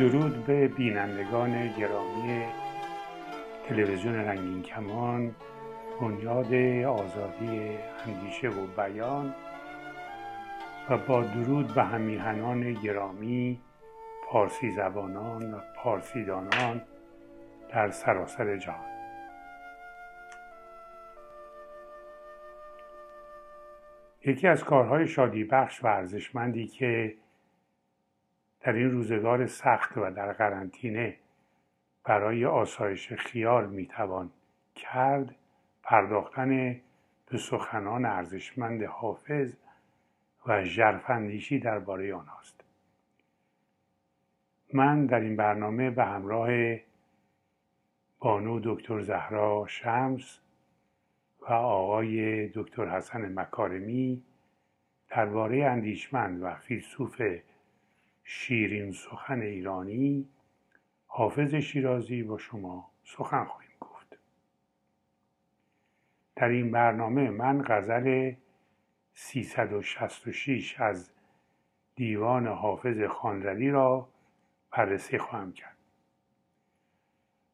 درود به بینندگان گرامی تلویزیون رنگین کمان بنیاد آزادی اندیشه و بیان و با درود به همیهنان گرامی پارسی زبانان و پارسی دانان در سراسر جهان. یکی از کارهای شادی بخش و ارزشمندی که در این روزگار سخت و در قرنطینه برای آسایش خیال می‌توان کرد پرداختن به سخنان ارزشمند حافظ و ژرفاندیشی درباره آنهاست. من در این برنامه به همراه بانو دکتر زهرا شمس و آقای دکتر حسن مکارمی درباره اندیشمند و فیلسوف شیرین سخن ایرانی حافظ شیرازی با شما سخن خواهیم گفت. در این برنامه من غزل 366 از دیوان حافظ خانلری را بررسی خواهم کرد.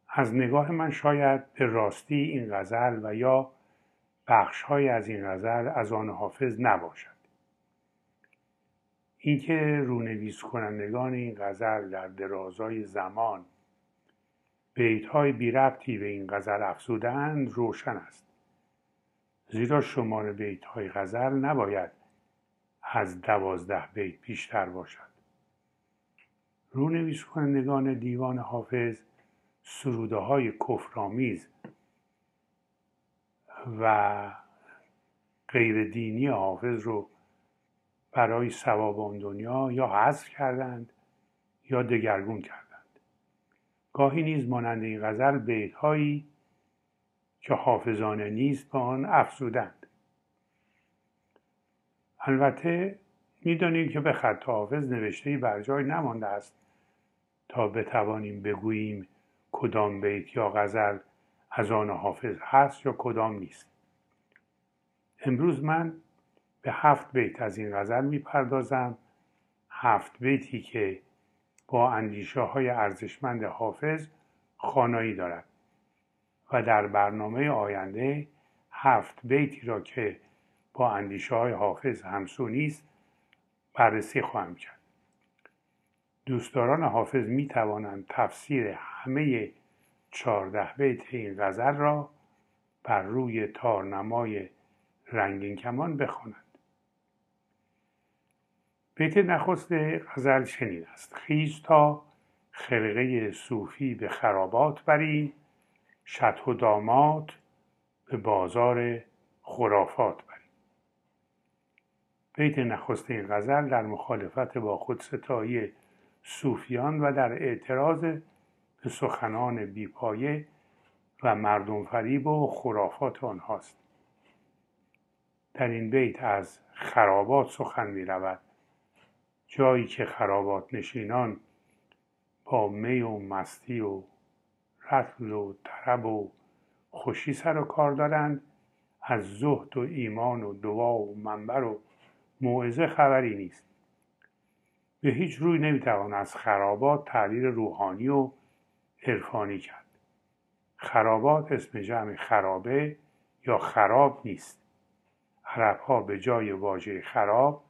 از نگاه من شاید به راستی این غزل و یا بخشهایی از این غزل از آن حافظ نباشد. اینکه رونویس کنندگان این غزل در درازای زمان بیتهای بی ربطی به این غزل افزودند روشن است. زیرا شمار بیتهای غزل نباید از دوازده بیت بیشتر باشد. رونویس کنندگان دیوان حافظ سروده های کفرآمیز و غیر دینی حافظ رو برای ثواب آن دنیا یا حذف کردند یا دگرگون کردند. گاهی نیز مانند این غزل بیتهایی که حافظانه نیست به آن افزودند. البته می‌دانیم که به خط حافظ نوشته بر جای نمانده است تا بتوانیم بگوییم کدام بیت یا غزل از آن حافظ هست یا کدام نیست. امروز من به هفت بیت از این غزل می‌پردازم. هفت بیتی که با اندیشه های ارزشمند حافظ خانایی دارد. و در برنامه آینده هفت بیتی را که با اندیشه های حافظ همسونی است بررسی خواهم کرد. دوستداران حافظ می توانند تفسیر همه چهارده بیت این غزل را بر روی تارنمای رنگین کمان بخوانند. بیت نخست غزل چنین است. خیز تا خرقه صوفی به خرابات بریم شط و دامات به بازار خرافات بریم بیت نخست این غزل در مخالفت با خودستایی صوفیان و در اعتراض به سخنان بیپایه و مردم فریب و خرافات آنهاست. در این بیت از خرابات سخن می رود جایی که خرابات نشینان با می و مستی و رتل و طرب و خوشی سر و کار دارند از زهد و ایمان و دعا و منبر و موعظه خبری نیست. به هیچ روی نمی‌توان از خرابات تعبیر روحانی و عرفانی کرد. خرابات اسم جمع خرابه یا خراب نیست. عربها به جای واژه خراب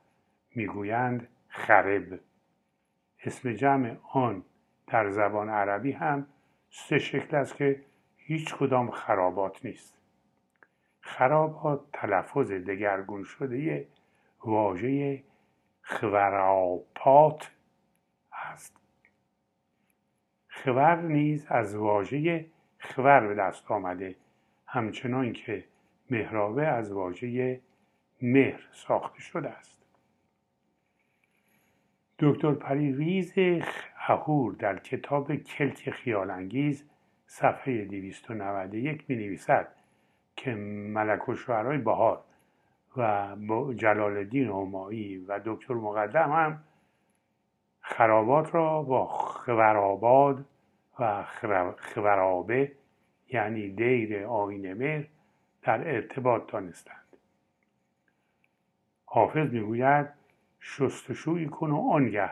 می‌گویند خرب. اسم جمع آن در زبان عربی هم سه شکل است که هیچ کدام خرابات نیست. خرابات تلفظ دگرگون شده واژه خراپات است. خور نیز از واژه خور به دست آمده همچنان که مهرابه از واژه مهر ساخته شده است. دکتر پریریز اهور در کتاب کلک خیال انگیز صفحه 291 می نویسد که ملک و شعرهای بهار و جلال الدین همایی و دکتر مقدم هم خرابات را با خوراباد و خورابه یعنی دیر آین مهر در ارتباط دانستند. حافظ می‌گوید شستشویی کن و آنگه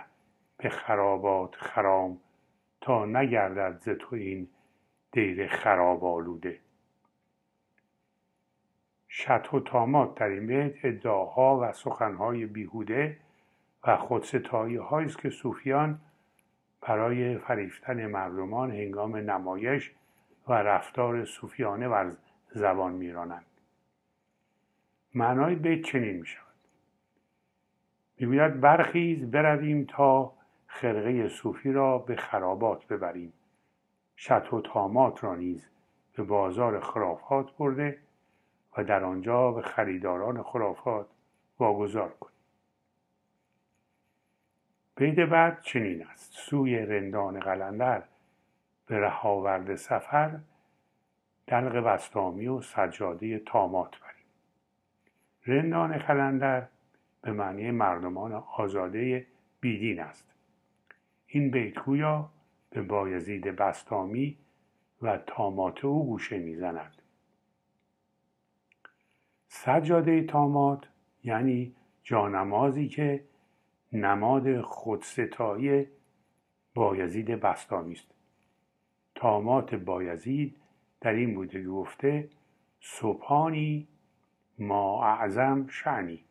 به خرابات خرام تا نگردد ز تو این دیر خراب آلوده. شط و تامات در این بیت ادعاها و سخنهای بیهوده و خودستایی است که صوفیان برای فریفتن مردمان هنگام نمایش و رفتار صوفیانه بر زبان میرانند. معنای بیت چنین می شود می‌گوید برخیز برویم تا خرقه صوفی را به خرابات ببریم. شط و تامات را نیز به بازار خرافات برده و در آنجا به خریداران خرافات واگذار کنیم. بید بعد چنین است. سوی رندان قلندر به رهاورد سفر دلق بستامی و سجاده تامات بریم. رندان قلندر به معنی مردمان آزاده بیدین است. این بیت گویا به بایزید بستامی و تامات او گوشه می‌زند. سجاده تامات یعنی جانمازی که نماد خودستایی بایزید بستامی است. تامات بایزید در این بوده گفته صبحانی ما اعظم شعنی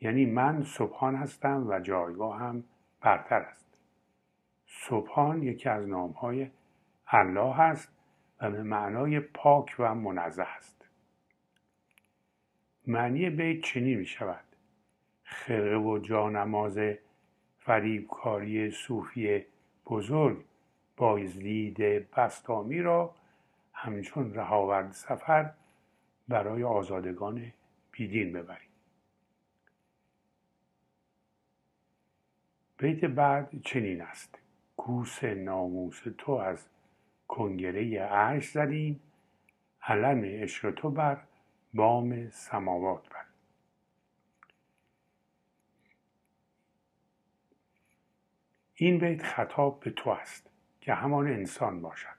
یعنی من صبحان هستم و جایگاه هم برتر است. صبحان یکی از نامهای الله است و به معنای پاک و منزه است. معنی بیت چنین می شود خرقه و جانماز فریبکاری صوفی بزرگ بایزید بستامی را همچون رهاورد سفر برای آزادگان بیدین ببریم بیت بعد چنین است. کوس ناموس تو از کنگره عرش زدیم علم عشق تو بر بام سماوات بر. این بیت خطاب به تو است که همان انسان باشد.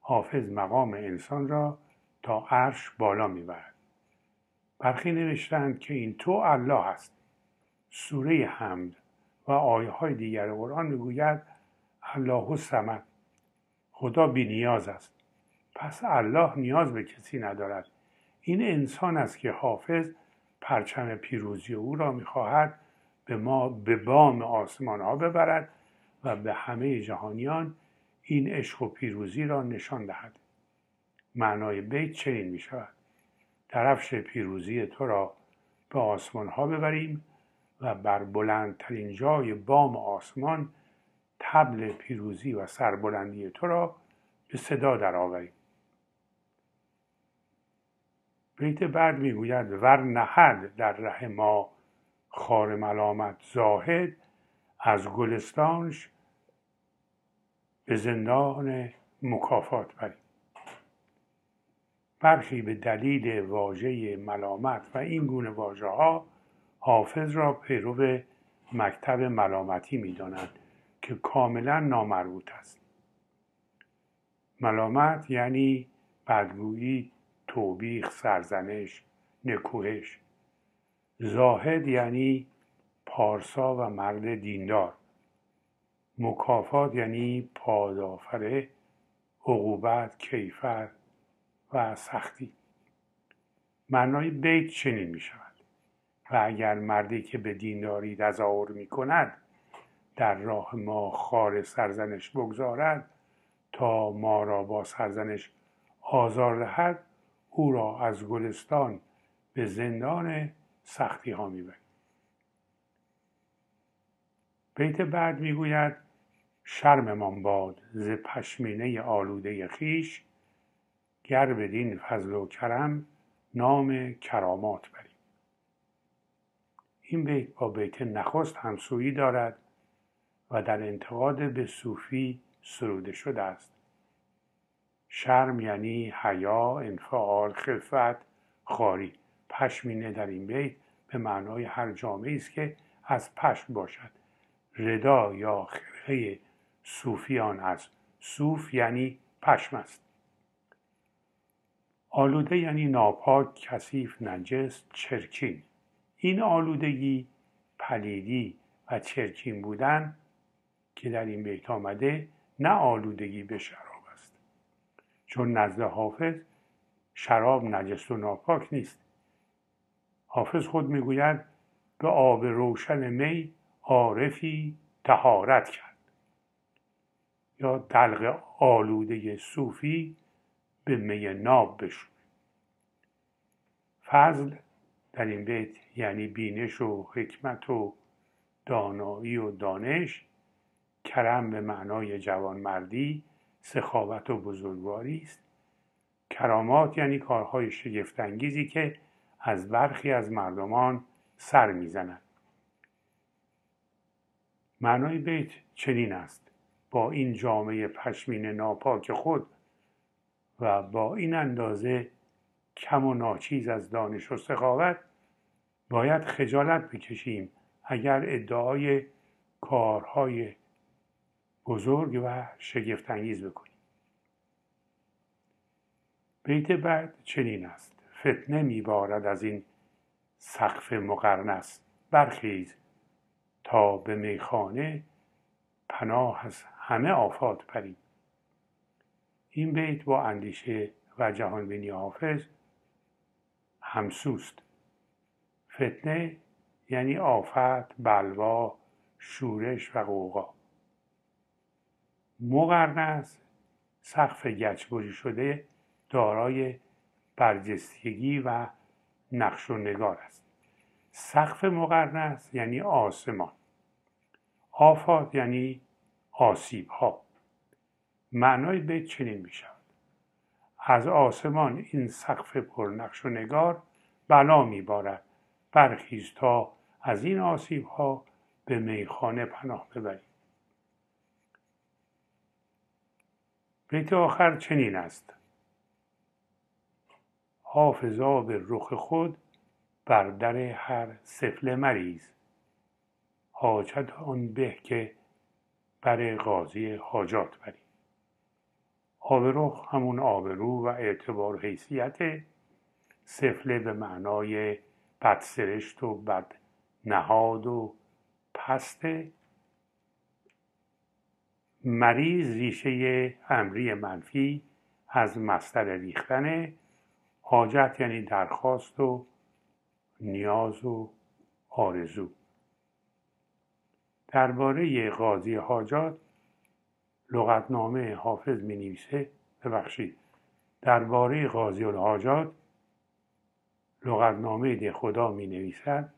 حافظ مقام انسان را تا عرش بالا می‌برد. برخی نوشتند که این تو الله است. سوره حمد و آیه های دیگر قرآن می‌گوید الله سمد خدا بی نیاز است. پس الله نیاز به کسی ندارد. این انسان است که حافظ پرچم پیروزی او را می‌خواهد به ما به بام آسمان ها ببرد و به همه جهانیان این عشق و پیروزی را نشان دهد. معنای بیت چنین می شود درفش پیروزی تو را به آسمان ها ببریم و بر بلندترین جای بام آسمان تبل پیروزی و سربلندی تو را به صدا درآوریم. بیت بعد می‌گوید ور نهد در ره ما خار ملامت زاهد از گلستانش به زندان مکافات بریم. برخی به دلیل واژه ملامت و این گونه واژه ها حافظ را پیرو مکتب ملامتی می‌دانند که کاملا نامربوط است. ملامت یعنی بدگویی توبیخ سرزنش نکوهش. زاهد یعنی پارسا و مرد دیندار. مکافات یعنی پادافره عقوبت کیفر و سختی. معنای بیت چنین می شود و اگر مردی که به دینداری تظاهر می کند در راه ما خار سرزنش بگذارد تا ما را با سرزنش آزار دهد او را از گلستان به زندان سختی ها می‌برد بیت بعد می‌گوید شرممان باد ز پشمینه آلوده خیش گر بدین فضل و کرم نام کرامات بریم این بیت با بیت نخست همسویی دارد و در انتقاد به صوفی سروده شده است. شرم یعنی حیا انفعال خفت خاری. پشمینه در این بیت به معنای هر جامعه است که از پشم باشد. ردا یا خرقه صوفیان از صوف یعنی پشم است. آلوده یعنی ناپاک کثیف نجس چرکین. این آلودگی پلیدی و چرکین بودن که در این بیت آمده نه آلودگی به شراب است. چون نزد حافظ شراب نجس و ناپاک نیست. حافظ خود می‌گوید به آب روشن می عارفی تهارت کرد. یا دلق آلوده صوفی به می ناب بشو فضل در این بیت یعنی بینش و حکمت و دانایی و دانش کرم به معنای جوانمردی سخاوت و بزرگواری است. کرامات یعنی کارهای شگفتانگیزی که از برخی از مردمان سر می‌زنند. معنای بیت چنین است. با این جامعه پشمین ناپاک خود و با این اندازه کم و ناچیز از دانش و سخاوت باید خجالت بکشیم اگر ادعای کارهای بزرگ و شگفتانگیز بکنیم. بیت بعد چنین است. فتنه میبارد از این سقف مقرنس. برخیز تا به میخانه پناه از همه آفات پریم. این بیت با اندیشه و جهانبینی حافظ همسوست. فتنه یعنی آفت بلوا شورش و قوقا مقرنس سقف گچبری شده دارای برجستگی و نقش و نگار است. سقف مقرنس یعنی آسمان. آفات یعنی آسیب ها معنای بیت چنین می شود از آسمان این سقف پرنقش و نگار بلا می بارد برخیز تا از این آسیب ها به میخانه پناه ببریم. بیت آخر چنین است. حافظا به رخ خود بر در هر سفله مریز. حاجت آن به که بر قاضی حاجات بری آبرخ همون آبرو و اعتبار و حیثیت سفله به معنای بدسرشت و بد نهاد و پست مریض ریشه امری منفی از مستر ریختن حاجت یعنی درخواست و نیاز و آرزو. درباره قاضی حاجات لغتنامه حافظ می نویسه ببخشید. درباره قاضی الحاجات لغتنامه ده خدا می نویسد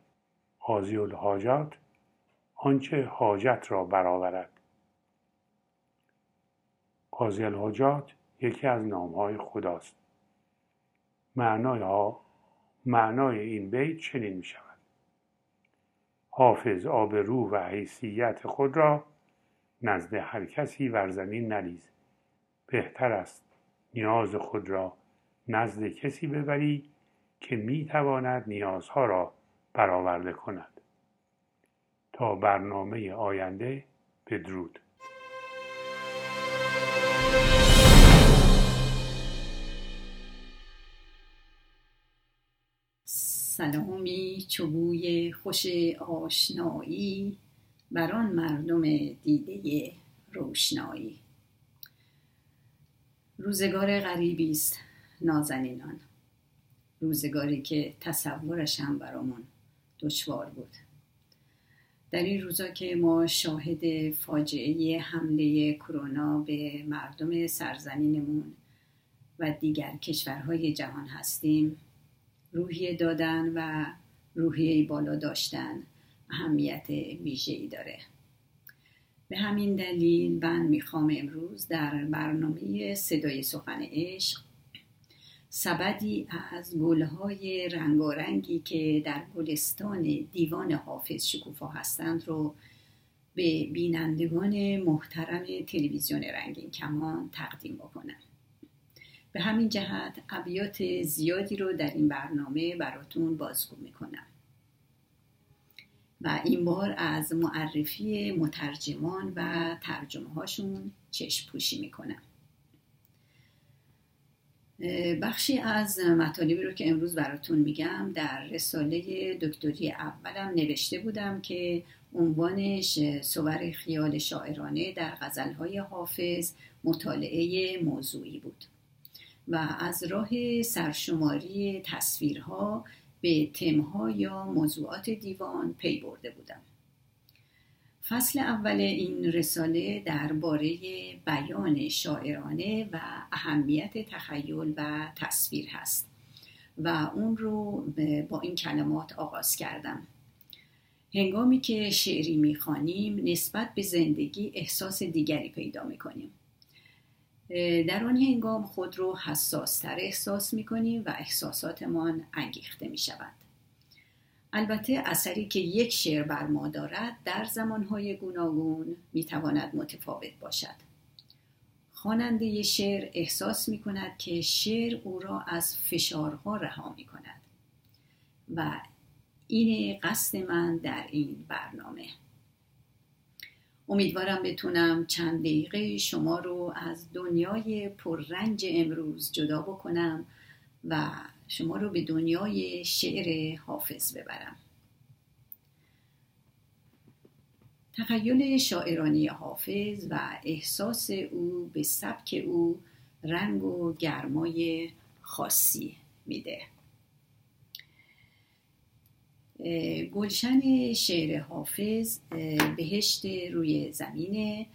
قاضی الحاجات آنچه حاجت را برآورد. قاضی الحاجات یکی از نامهای خداست. معنای, ها معنای این بیت چنین می شود حافظ آبرو و حیثیت خود را نزد هر کسی بر زمین نریز. بهتر است نیاز خود را نزد کسی ببری که می تواند نیازها را برآورده کند. تا برنامه آینده بدرود. سلامی چوبوی خوش آشنایی. بر آن مردم دیده روشنایی. روزگار غریبی است نازنینان. روزگاری که تصورش هم برامون دشوار بود. در این روزا که ما شاهد فاجعه حمله کرونا به مردم سرزمینمون و دیگر کشورهای جهان هستیم روحیه دادن و روحیه بالا داشتن اهمیت ویژه‌ای داره. به همین دلیل من می‌خوام امروز در برنامه صدای سخن عشق سبدی از گلهای رنگارنگی که در گلستان دیوان حافظ شکوفا هستند رو به بینندگان محترم تلویزیون رنگین کمان تقدیم بکنم. به همین جهت ابیات زیادی رو در این برنامه براتون بازگو می‌کنم. و این بار از معرفی مترجمان و ترجمه هاشون چشم پوشی می‌کنم. بخشی از مطالبی رو که امروز براتون میگم در رساله دکتری اولم نوشته بودم که عنوانش صور خیال شاعرانه در غزلهای حافظ مطالعه موضوعی بود و از راه سرشماری تصویرها به تمها یا موضوعات دیوان پی برده بودم. فصل اول این رساله درباره بیان شاعرانه و اهمیت تخیل و تصویر هست و اون رو با این کلمات آغاز کردم. هنگامی که شعری می‌خوانیم نسبت به زندگی احساس دیگری پیدا می‌کنیم. در آن هنگام خود رو حساستر احساس می‌کنیم و احساساتمان انگیخته می‌شود البته اثری که یک شعر بر ما دارد در زمانهای گوناگون می‌تواند متفاوت باشد. خواننده شعر احساس می کند که شعر او را از فشارها رها می کند و این قصد من در این برنامه. امیدوارم بتونم چند دقیقه شما رو از دنیای پررنج امروز جدا بکنم و شما رو به دنیای شعر حافظ ببرم. تخیل شاعرانی حافظ و احساس او به سبک او رنگ و گرمای خاصی میده. گلشن شعر حافظ بهشت روی زمینه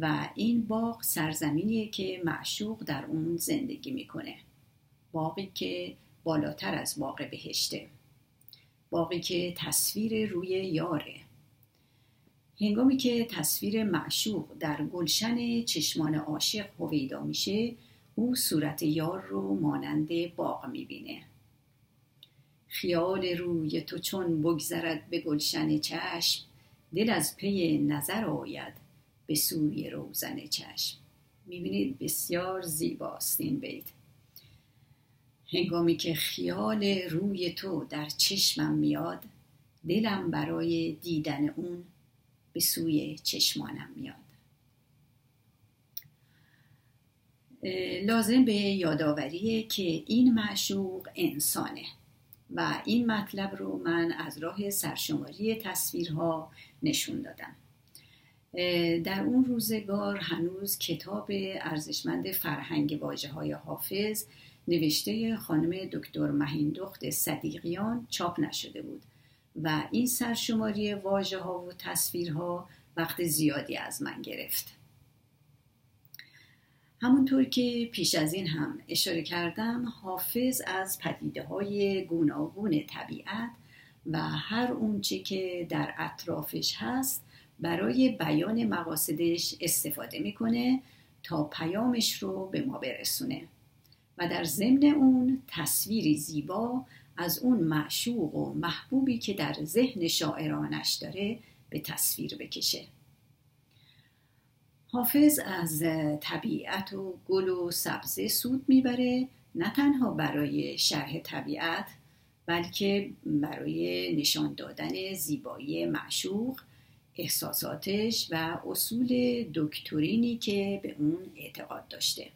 و این باغ سرزمینیه که معشوق در اون زندگی می‌کنه. باقی که بالاتر از باغ بهشته. باقی که تصویر روی یاره. هنگامی که تصویر معشوق در گلشن چشمان عاشق هویدا میشه او صورت یار رو مانند باغ می‌بینه. خیال روی تو چون بگذرد به گلشن چشم دل از پی نظر آید به سوی روزن چشم. می‌بینید بسیار زیباست این بیت. هنگامی که خیال روی تو در چشمم میاد دلم برای دیدن اون به سوی چشمانم میاد. لازم به یادآوریه که این معشوق انسانه. و این مطلب رو من از راه سرشماری تصویرها نشون دادم. در اون روزگار هنوز کتاب ارزشمند فرهنگ واجه های حافظ نوشته خانم دکتر مهیندخت صدیقیان چاپ نشده بود و این سرشماری واجه ها و تصویرها وقت زیادی از من گرفت. همونطور که پیش از این هم اشاره کردم حافظ از پدیده های گوناگون طبیعت و هر اونچه که در اطرافش هست برای بیان مقاصدش استفاده می‌کنه تا پیامش رو به ما برسونه و در ضمن اون تصویری زیبا از اون معشوق و محبوبی که در ذهن شاعرانش داره به تصویر بکشه. حافظ از طبیعت و گل و سبزه سود می‌بره نه تنها برای شرح طبیعت بلکه برای نشان دادن زیبایی معشوق احساساتش و اصول دکترینی که به اون اعتقاد داشته.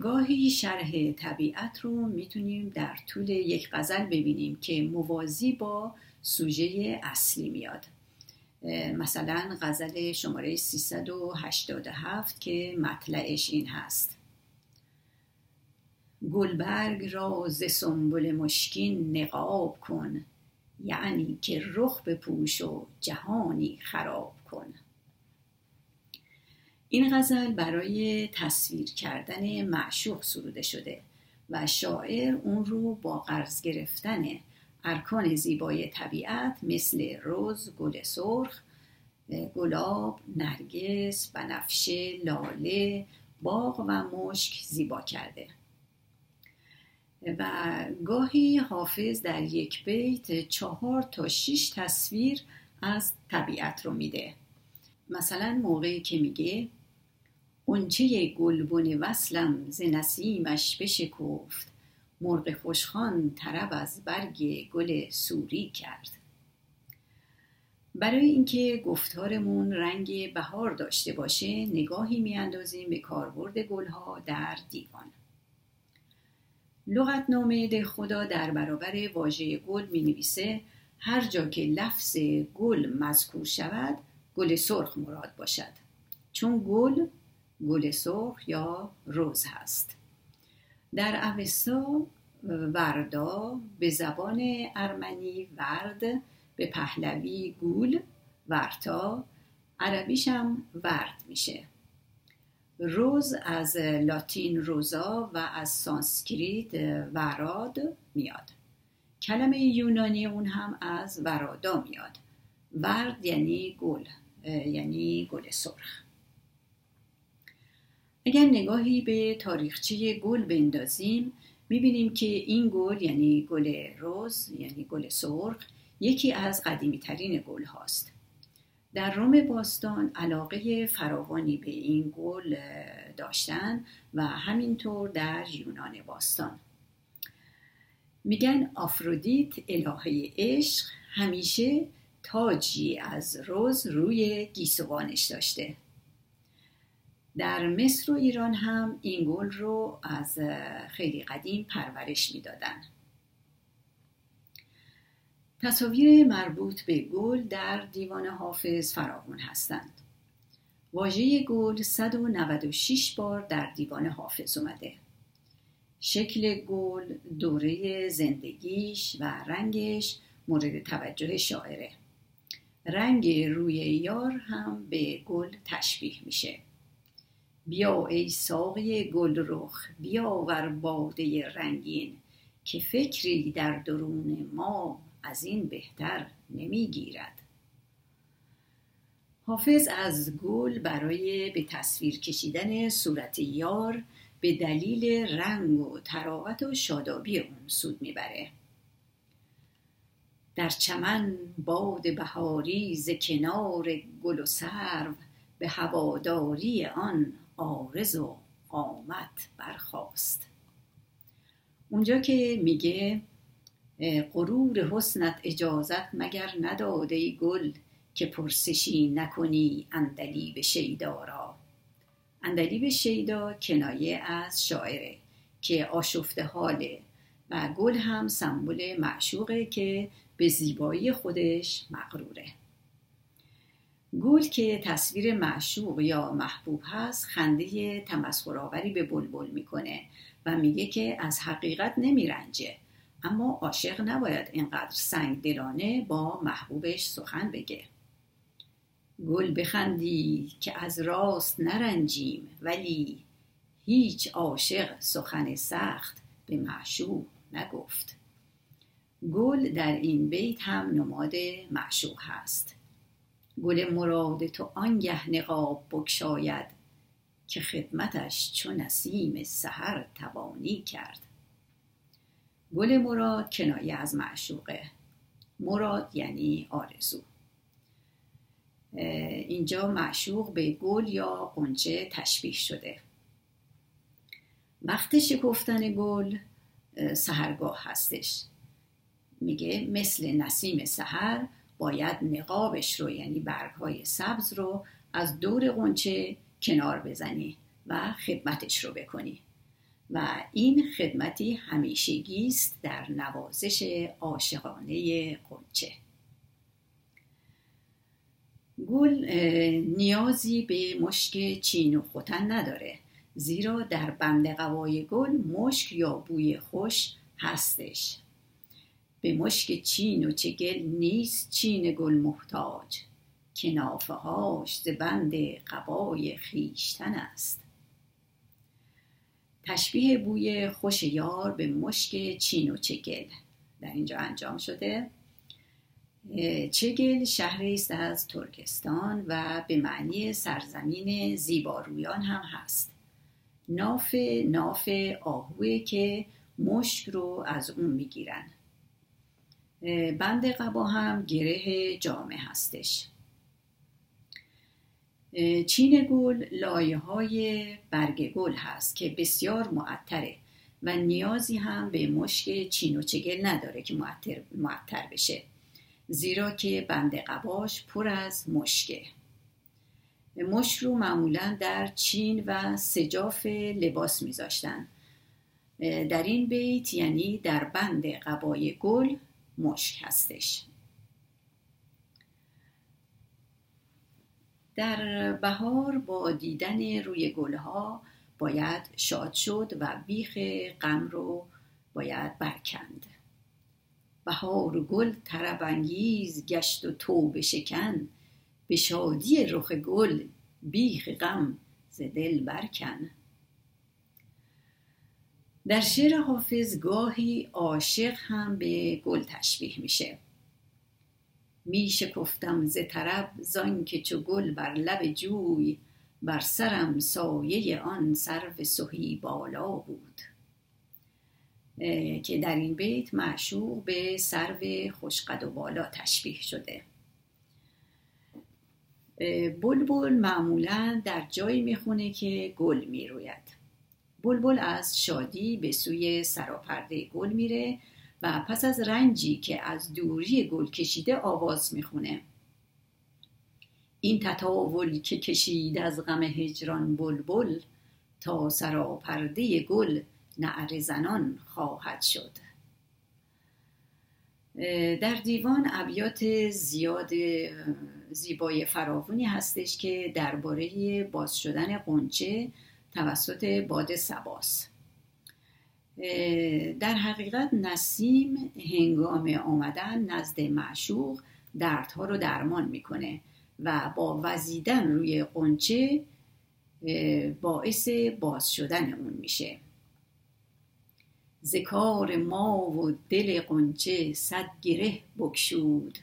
گاهی شرح طبیعت رو می‌تونیم در طول یک غزل ببینیم که موازی با سوژه اصلی میاد. مثلا غزل شماره 387 که مطلعش این هست. گلبرگ را ز سنبل مشکین نقاب کن یعنی که رخ بپوش و جهانی خراب کن. این غزل برای تصویر کردن معشوق سروده شده و شاعر اون رو با قرض گرفتن ارکان زیبای طبیعت مثل روز، گل سرخ، گلاب، نرگس، بنفشه، لاله، باغ و مشک زیبا کرده. و گاهی حافظ در یک بیت چهار تا شش تصویر از طبیعت رو میده. مثلا موقعی که میگه اونچه گلبن وصلم ز نسیمش بشکفت مرغ خوشخان طرب از برگ گل سوری کرد. برای اینکه گفتارمون رنگ بهار داشته باشه نگاهی میاندازیم به کاربرد گلها در دیوان. لغتنامه ده خدا در برابر واژه گل می نویسه هر جا که لفظ گل مذکور شود گل سرخ مراد باشد. چون گل گل سرخ یا rose هست. در اوستا وردا به زبان ارمنی ورد به پهلوی گول ورتا. عربیش هم ورد میشه. rose از لاتین rosa و از سانسکریت وراد میاد. کلمه یونانی اون هم از ورادا میاد. ورد یعنی گل یعنی گل سرخ. اگر نگاهی به تاریخچه گل بندازیم می‌بینیم که این گل یعنی گل روز یعنی گل سرخ یکی از قدیمی ترین گل هاست در روم باستان علاقه فراوانی به این گل داشتن و همینطور در یونان باستان. میگن آفرودیت الهه عشق همیشه تاجی از روز روی گیسوانش داشته. در مصر و ایران هم این گل رو از خیلی قدیم پرورش می‌دادن. تصاویر مربوط به گل در دیوان حافظ فراوان هستند. واژه گل 196 بار در دیوان حافظ اومده. شکل گل دوره زندگیش و رنگش مورد توجه شاعره. رنگ روی یار هم به گل تشبیه میشه. بیا ای ساقی گل رخ بیاور باده رنگین که فکری در درون ما از این بهتر نمی‌گیرد. حافظ از گل برای به تصویر کشیدن صورت یار به دلیل رنگ و تراوت و شادابی اون سود می‌بره. در چمن باد بهاری ز کنار گل و سرو به هواداری آن آرز و قامت برخاست. اونجا که میگه غرور حسنت اجازت مگر نداده گل که پرسشی نکنی اندلیب شیدا را. اندلیب شیدا کنایه از شاعره که آشفته حاله و گل هم سمبل معشوقه که به زیبایی خودش مغروره. گل که تصویر معشوق یا محبوب هست خنده تمسخرآوری به بلبل می‌کنه و میگه که از حقیقت نمیرنجه. اما عاشق نباید اینقدر سنگ دلانه با محبوبش سخن بگه. گل بخندی که از راست نرنجیم ولی هیچ عاشق سخن سخت به معشوق نگفت. گل در این بیت هم نماد معشوق هست. گل مراد تو آنگه نقاب بکشاید که خدمتش چو نسیم سحر توانی کرد. گل مراد کنایه از معشوقه. مراد یعنی آرزو. اینجا معشوق به گل یا قنچه تشبیه شده. وقت شکفتن گل سهرگاه هستش. میگه مثل نسیم سحر باید نقابش رو یعنی برگ های سبز رو از دور قنچه کنار بزنی و خدمتش رو بکنی. و این خدمتی همیشگی است در نوازش عاشقانه قنچه. گل نیازی به مشک چین و خوتن نداره زیرا در بند قوای گل مشک یا بوی خوش هستش. به مشک چین و چگل نیست چین گل محتاج. که نافه هاش ز بند قبای خیشتن است. تشبیه بوی خوش یار به مشک چین و چگل در اینجا انجام شده. چگل شهری است از ترکستان و به معنی سرزمین زیبارویان هم هست. ناف ناف آهوه که مشک رو از اون می‌گیرن. بند قبا هم گره جامع هستش. چین گل لایه های برگ گل هست که بسیار معطره و نیازی هم به مشک چین و چگل نداره که معطر, معطر بشه. زیرا که بند قباش پر از مشکه. مشک رو معمولا در چین و سجاف لباس میذاشتن. در این بیت یعنی در بند قبای گل مشک هستش. در بهار با دیدن روی گلها باید شاد شد و بیخ غم رو باید برکند. بهار گل طرب گشت و توبه شکن. به شادی رخ گل بیخ غم ز دل برکن. در شعر حافظ گاهی عاشق هم به گل تشبیه میشه. می شکفتم ز طرب زان که چو گل بر لب جوی بر سرم سایه آن سرو سهی بالا بود. که در این بیت معشوق به سرو خوشقد و بالا تشبیه شده. بلبل معمولا در جایی می‌خونه که گل می‌روید. بلبل از شادی به سوی سراپرده گل میره و پس از رنجی که از دوری گل کشیده آواز می‌خونه. این تطاول که کشید از غم هجران بلبل تا سراپرده گل نعر زنان خواهد شد. در دیوان ابیات زیاد زیبای فراوانی هستش که درباره باز شدن قنچه توسط باد سباس. در حقیقت نسیم هنگام آمدن نزد معشوق دردها رو درمان می‌کنه و با وزیدن روی قنچه باعث باز شدن اون میشه. ذکار ما و دل قنچه صد گره بکشود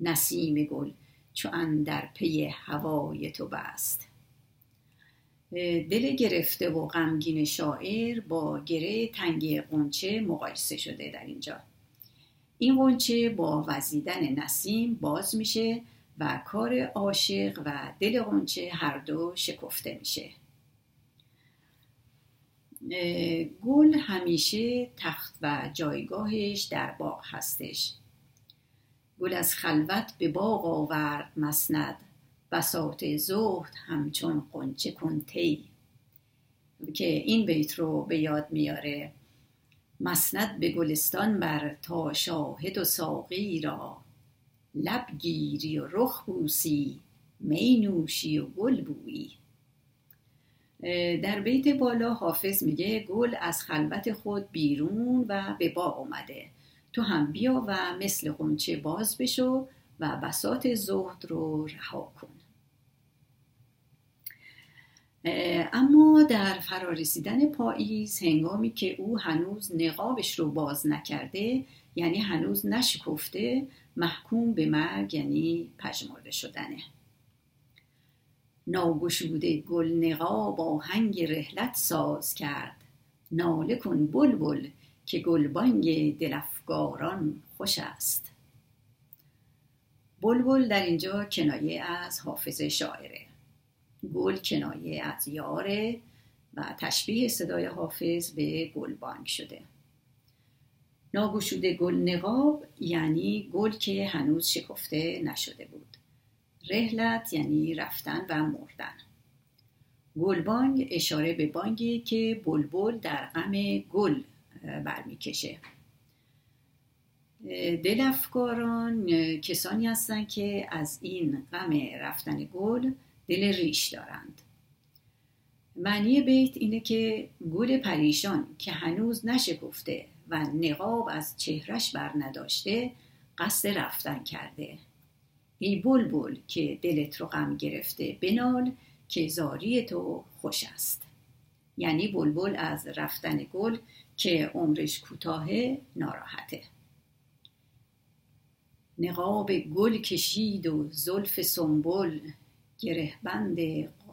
نسیم گل چو در پی هوای تو بست. دل گرفته و غمگین شاعر با گره تنگی قنچه مقایسه شده در اینجا. این قنچه با وزیدن نسیم باز میشه و کار عاشق و دل قنچه هر دو شکفته میشه. گل همیشه تخت و جایگاهش در باغ هستش. گل از خلوت به باغ آورد مسند. بساط زهد همچون قنچه کنتی که این بیت رو به یاد میاره. مسند به گلستان بر تا شاهد و ساقی را. لب گیری و رخ بوسی می نوشی و گل بویی. در بیت بالا حافظ میگه گل از خلوت خود بیرون و به با اومده تو هم بیا و مثل قنچه باز بشو و بسات زهد رو رها کن. اما در فرارسیدن پاییز هنگامی که او هنوز نقابش رو باز نکرده یعنی هنوز نشکفته محکوم به مرگ یعنی پژمرده شدنه. ناگشوده گل نقاب آهنگ رحلت ساز کرد. ناله کن بلبل که گلبانگ دلفگاران خوش است. بلبل در اینجا کنایه از حافظ شاعره. گل کنایه از یاره و تشبیه صدای حافظ به گلبانگ شده. ناگشوده گل نقاب یعنی گل که هنوز شکفته نشده بود. رهلت یعنی رفتن و مردن. گلبانگ اشاره به بانگی که بلبل در غم گل برمیکشه. دل افکاران کسانی هستند که از این غم رفتن گل دل ریش دارند. معنی بیت اینه که گل پریشان که هنوز نشکفته و نقاب از چهرش بر نداشته قصد رفتن کرده. ای بلبل که دلت رو غم گرفته بنال که زاری تو خوش است. یعنی بلبل از رفتن گل که عمرش کوتاه ناراحته. نقاب گل کشید و زلف سنبل گرهبند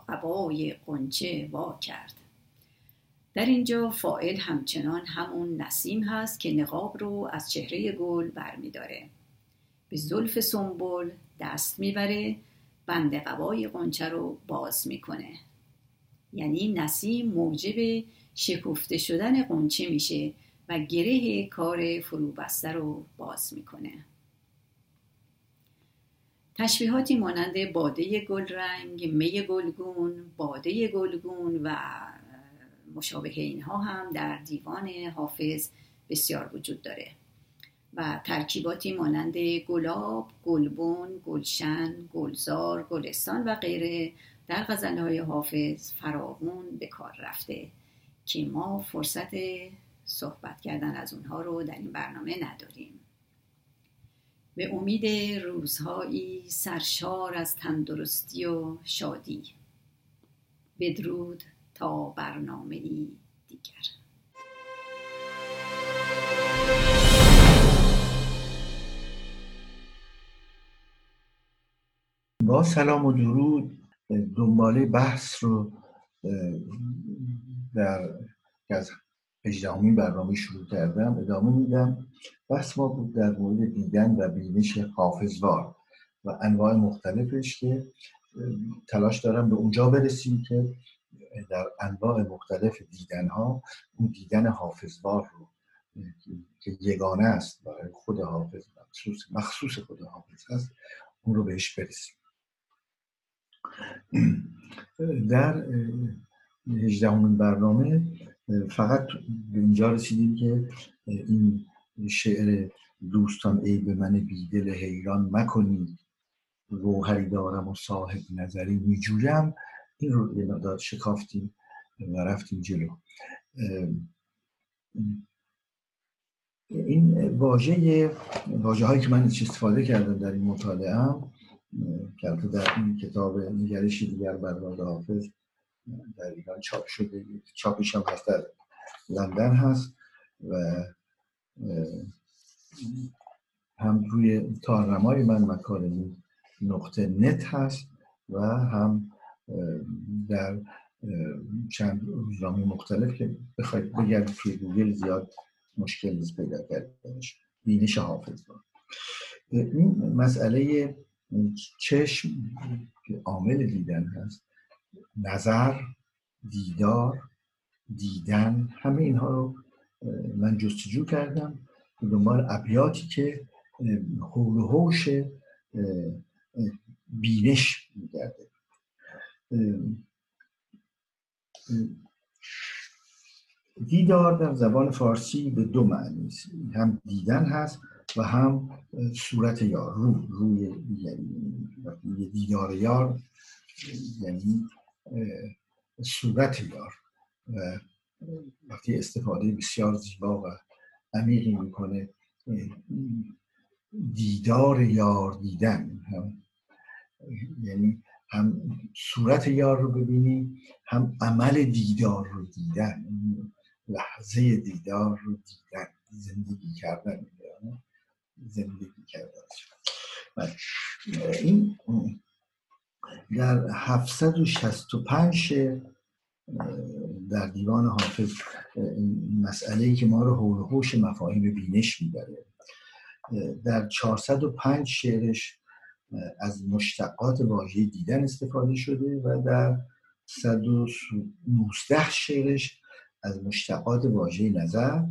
قبای قنچه وا کرد. در اینجا فائل همچنان همون نسیم هست که نقاب رو از چهره گل برمیداره. به زلف سنبل دست می‌بره بند قبای قنچه رو باز می‌کنه. یعنی نسیم موجب شکفته شدن قنچه میشه و گره کار فروبسته رو باز می‌کنه. تشبیهاتی مانند باده گلرنگ، می گلگون، باده گلگون و مشابه اینها هم در دیوان حافظ بسیار وجود داره و ترکیباتی مانند گلاب، گلبون، گلشن، گلزار، گلستان و غیره در غزلهای حافظ فراوون به کار رفته که ما فرصت صحبت کردن از اونها رو در این برنامه نداریم. به امید روزهایی سرشار از تندرستی و شادی. بدرود تا برنامه ای دیگر. با سلام و درود دنباله بحث رو در از هجدهمین برنامه شروع کردم ادامه میدم. بحث ما بود در مورد دیدن و بینش حافظوار و انواع مختلفش که تلاش دارم به اونجا برسیم که در انواع مختلف دیدن ها اون دیدن حافظوار رو که یگانه است برای خود حافظ مخصوص, مخصوص خود حافظ هست اون رو بهش برسیم. در هجدهمین برنامه فقط به اینجا رسیدیم که این شعر دوستان ای به من بیدل حیران مکنید روحری دارم و صاحب نظری میجویم. این رو یه مقدار شکافتیم و رفتیم جلو. این واژه واژه هایی که من استفاده کردم در این مطالعه هم که در این کتاب نگرش دیگر بر حافظ در ایران چاپ شده چاپش هم هست در لندن هست و هم روی تارنمای من مکارمی نقطه نت هست و هم در چند روزنامه مختلف که بخواید بگردید توی گوگل زیاد مشکل نیست پیدا کردنش. بینش حافظ این مسئله چشم که عامل دیدن هست نظر دیدار دیدن همه اینها رو من جستجو کردم به دنبال ابیاتی که حول و حوش بینش میگرده دیدار در زبان فارسی به دو معنی است. هم دیدن هست و هم صورت یار رو روی یعنی دیدار یار یعنی صورت یار و وقتی استفاده بسیار زیبا و عمیقی می‌کنه دیدار یار دیدن هم یعنی هم صورت یار رو ببینی هم عمل دیدار رو دیدن لحظه دیدار رو دیدن زندگی کردن زندگی کردن بله. این در 765 در دیوان حافظ مسئله ای که ما رو حول حوش مفاهیم بینش می‌بره. در 405 شعرش از مشتقات واژه دیدن استفاده شده و در 119 شعرش از مشتقات واژه نظر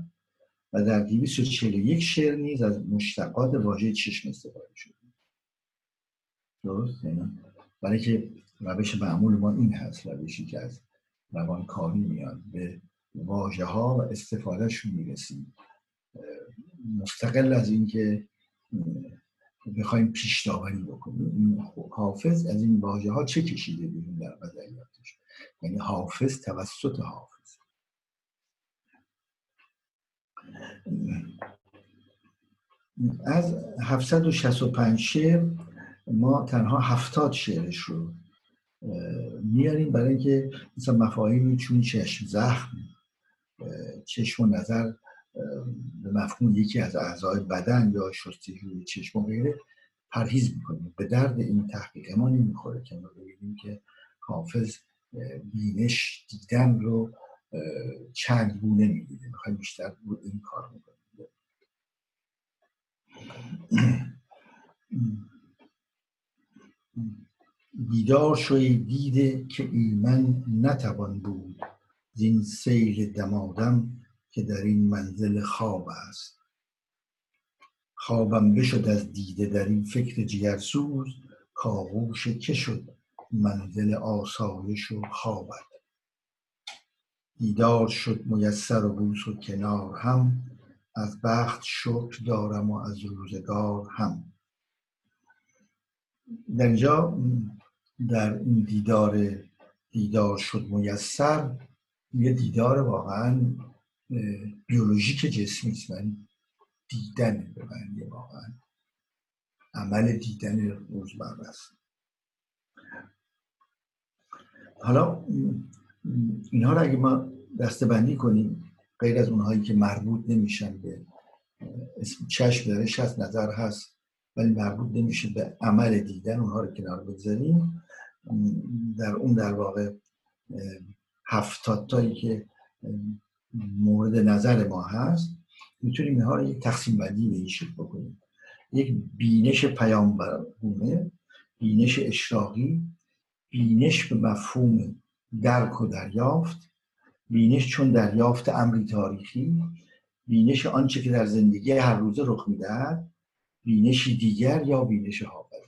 و در 241 شعر نیز از مشتقات واژه چشم استفاده شده. درست؟ برای که روش معمول ما این هست روشی که از روانکاوی میاد به واژه ها و استفادهشون می‌رسیم. مستقل از اینکه بخوایم پیش داوری بکنیم حافظ از این واژه ها چه کشیده بیرون در غزلیاتش یعنی حافظ توسط حافظ. از 765 شعر ما تنها هفتاد شعرش رو میاریم برای اینکه مثلا مفاهیمی چون چشم زخم چشم و نظر به مفهوم یکی از اعضای بدن یا شستشوی چشم و غیره پرهیز می‌کنیم. به درد این تحقیق ما نمی‌خوره. که ما ببینیم که حافظ بینش دیدن رو چند گونه می‌دیده می‌خوایم بیشتر رو این کار می‌کنیم بیدار شوی دیده که ایمن نتوان بود زین سیل دمادم که در این منزل خواب است. خوابم بشد از دیده در این فکر جگرسوز کاغوش که شد منزل آسایش و خوابت. دیدار شد میسر و بوس و کنار هم از بخت شکر دارم و از روزگار هم. در اینجا در این دیدار دیدار شد میسر یه دیدار واقعا بیولوژیک جسمی است. من دیدن به معنی واقعا. عمل دیدن روزمره است. حالا اینها رو اگه ما دسته کنیم غیر از اونهایی که مربوط نمیشن به اسم چشم درش هست نظر هست ولی مربوط نمیشه به عمل دیدن اونها رو کنار بگذاریم. در اون در واقع هفتاد تایی که مورد نظر ما هست می‌تونیم اینها رو یک تقسیم بندی به این شکل بکنیم. یک بینش پیامبرگونه بینش اشراقی بینش به مفهوم درک و دریافت بینش چون دریافت امری تاریخی بینش آنچه که در زندگی هر روزه رخ می‌دهد بینشی دیگر یا بینش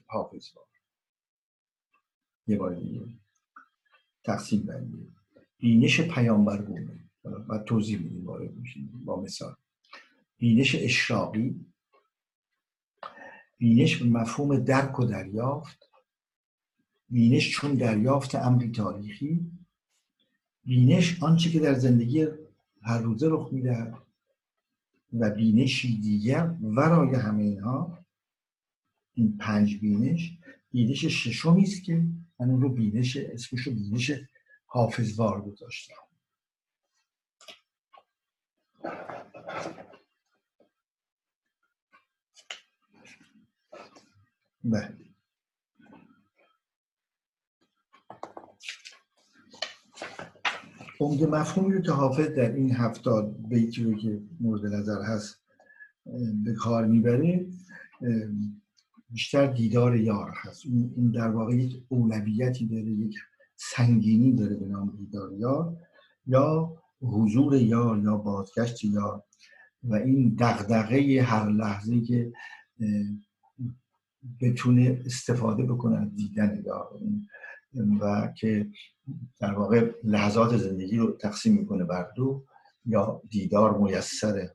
حافظ بار یه بار دیگه. تقسیم بندی. بینش پیامبرگونه و توضیح میدیم با مثال. بینش اشراقی. بینش به مفهوم درک و دریافت. بینش چون دریافت امری تاریخی. بینش آنچه که در زندگی هر روزه رخ می‌دهد و بینشی دیگر ورای همه اینها. این پنج بینش. بینش ششمی است که من اون رو بینش اسمش رو بینش حافظوار گذاشتم. بله. عمده مفهومی رو که حافظ در این هفتاد بیتی رو که مورد نظر هست به کار می‌بره بیشتر دیدار یار هست. این در واقع یک اولویتی داره یک سنگینی داره به نام دیدار یار یا حضور یار یا بازگشت یار. و این دغدغه هر لحظه که بتونه استفاده بکنه از دیدن یار. و که در واقع لحظات زندگی رو تقسیم می‌کنه بر دو یا دیدار میسر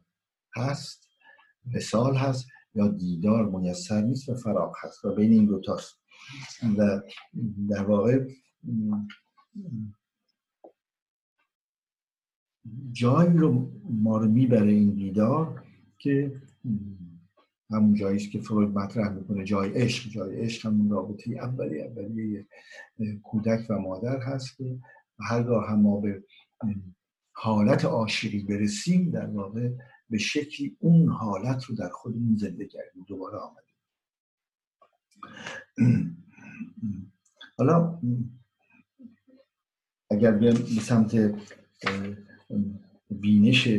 هست وسال هست یا دیدار میسر نیست و فراغ هست و بین این دوتاست و در واقع جایی رو ما رو می‌بره این دیدار که همون جایی که فروید مطرح می‌کنه جای عشق. جای عشق همون رابطه اولی اولیه کودک و مادر هست که هرگاه هم ما به حالت عاشقی برسیم در واقع به شکلی اون حالت رو در خودمون زنده کردیم دوباره آمدیم. حالا اگر به سمت بینش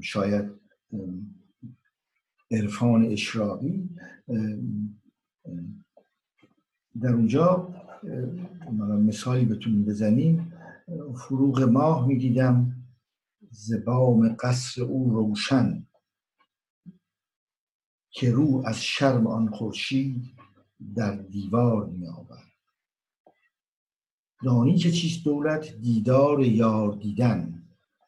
شاید عرفان اشراقی در اونجا مثالی بتونیم بزنیم. فروغ ماه می‌دیدم. زبام قصر او روشن که رو از شرم آن خورشید در دیوار می آورد دانی که چیست دولت؟ دیدار یار دیدن.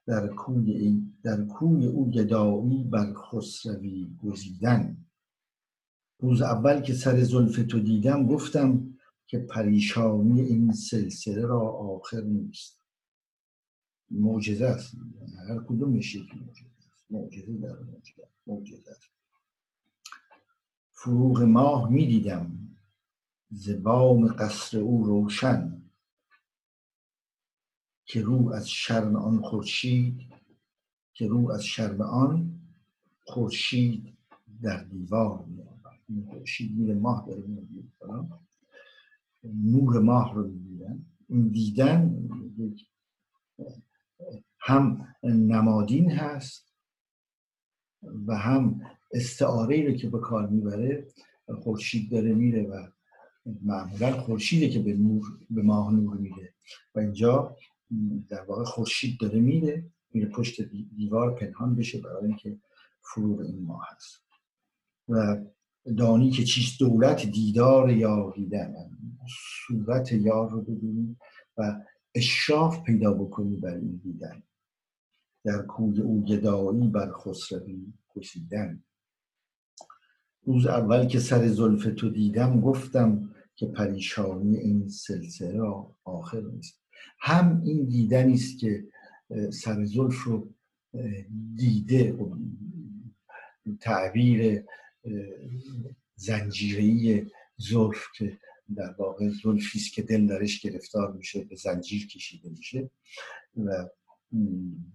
در کوی, در کوی او گدایی بر خسروی گزیدن. روز اول که سر زلف تو دیدم گفتم که پریشانی این سلسله را آخر نیست. معجزه است هر کدوم یک معجزه است در معجزه است. فروغ ماه می‌دیدم. زبام قصر او روشن. که رو از شرم آن خورشید که رو از شرم آن خورشید در دیوار می خورشید میره ماه داره نور ماه رو می‌بینن این دیدن هم نمادین هست و هم استعاره رو که به کار می‌بره خورشید داره میره و معمولا خورشیده که به نور به ماه نور میده و اینجا در واقع خورشید داره میره میره پشت دیوار پنهان بشه برای اینکه فروغ این ماه هست. و دانی که چیست دولت دیدار یار دیدن صورت یار رو ببینی و اشراف پیدا بکنی بر این دیدن. در کوی او گدایی بر خسروی کشیدن روز اول که سر زلف تو دیدم گفتم که پریشانی این سلسله را آخر نیست. هم این دیدنی است که سر زلف رو دیده تعبیر زنجیری زلف که در واقع زلفی است که دل درش گرفتار میشه به زنجیر کشیده میشه و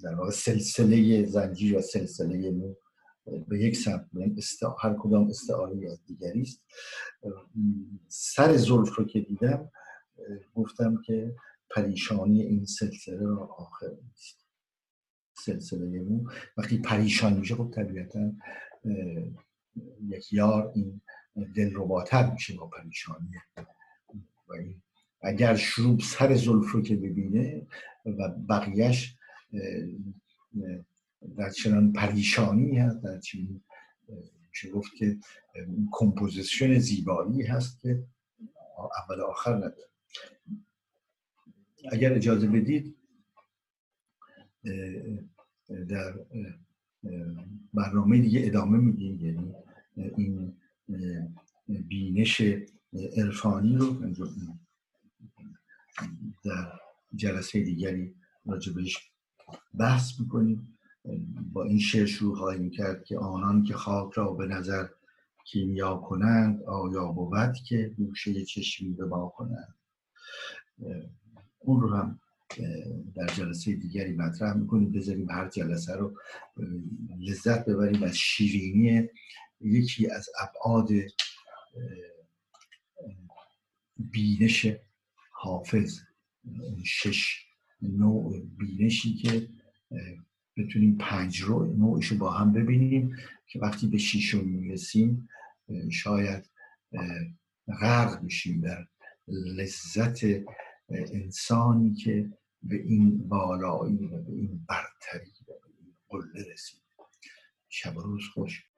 در واقع سلسله زنجیر و سلسله مو به یک سمت هر کدام استعاری از دیگری است سر زلف رو که دیدم گفتم که پریشانی این سلسله را آخر نیست سلسله مو وقتی پریشان میشه خب طبیعتا یک یار این دل رباتر میشه با پریشانی و اگر شروع سر زلف رو که ببینه و بقیهش در چنان پریشانی هست در چنین میشه گفت که composition زیبایی هست که اول آخر نداره. اگر اجازه بدید در برنامه دیگه ادامه میدیم یعنی این بینش عرفانی رو در جلسه دیگری راجبش بحث می‌کنیم. با این شعر شروع خواهیم کرد که آنان که خاک را به نظر کیمیا کنند آیا بود که گوشه چشمی به ما کنند؟ اون رو هم در جلسه دیگری مطرح می‌کنیم. بذاریم هر جلسه رو لذت ببریم از شیرینی یکی از ابعاد بینش حافظ. شش نوع بینشی که بتونیم پنج رو نوعش رو با هم ببینیم که وقتی به شیشم می‌رسیم شاید غرق بشیم در لذت انسانی که به این بالایی و به این برتری و به این قله رسید شب روز خوش.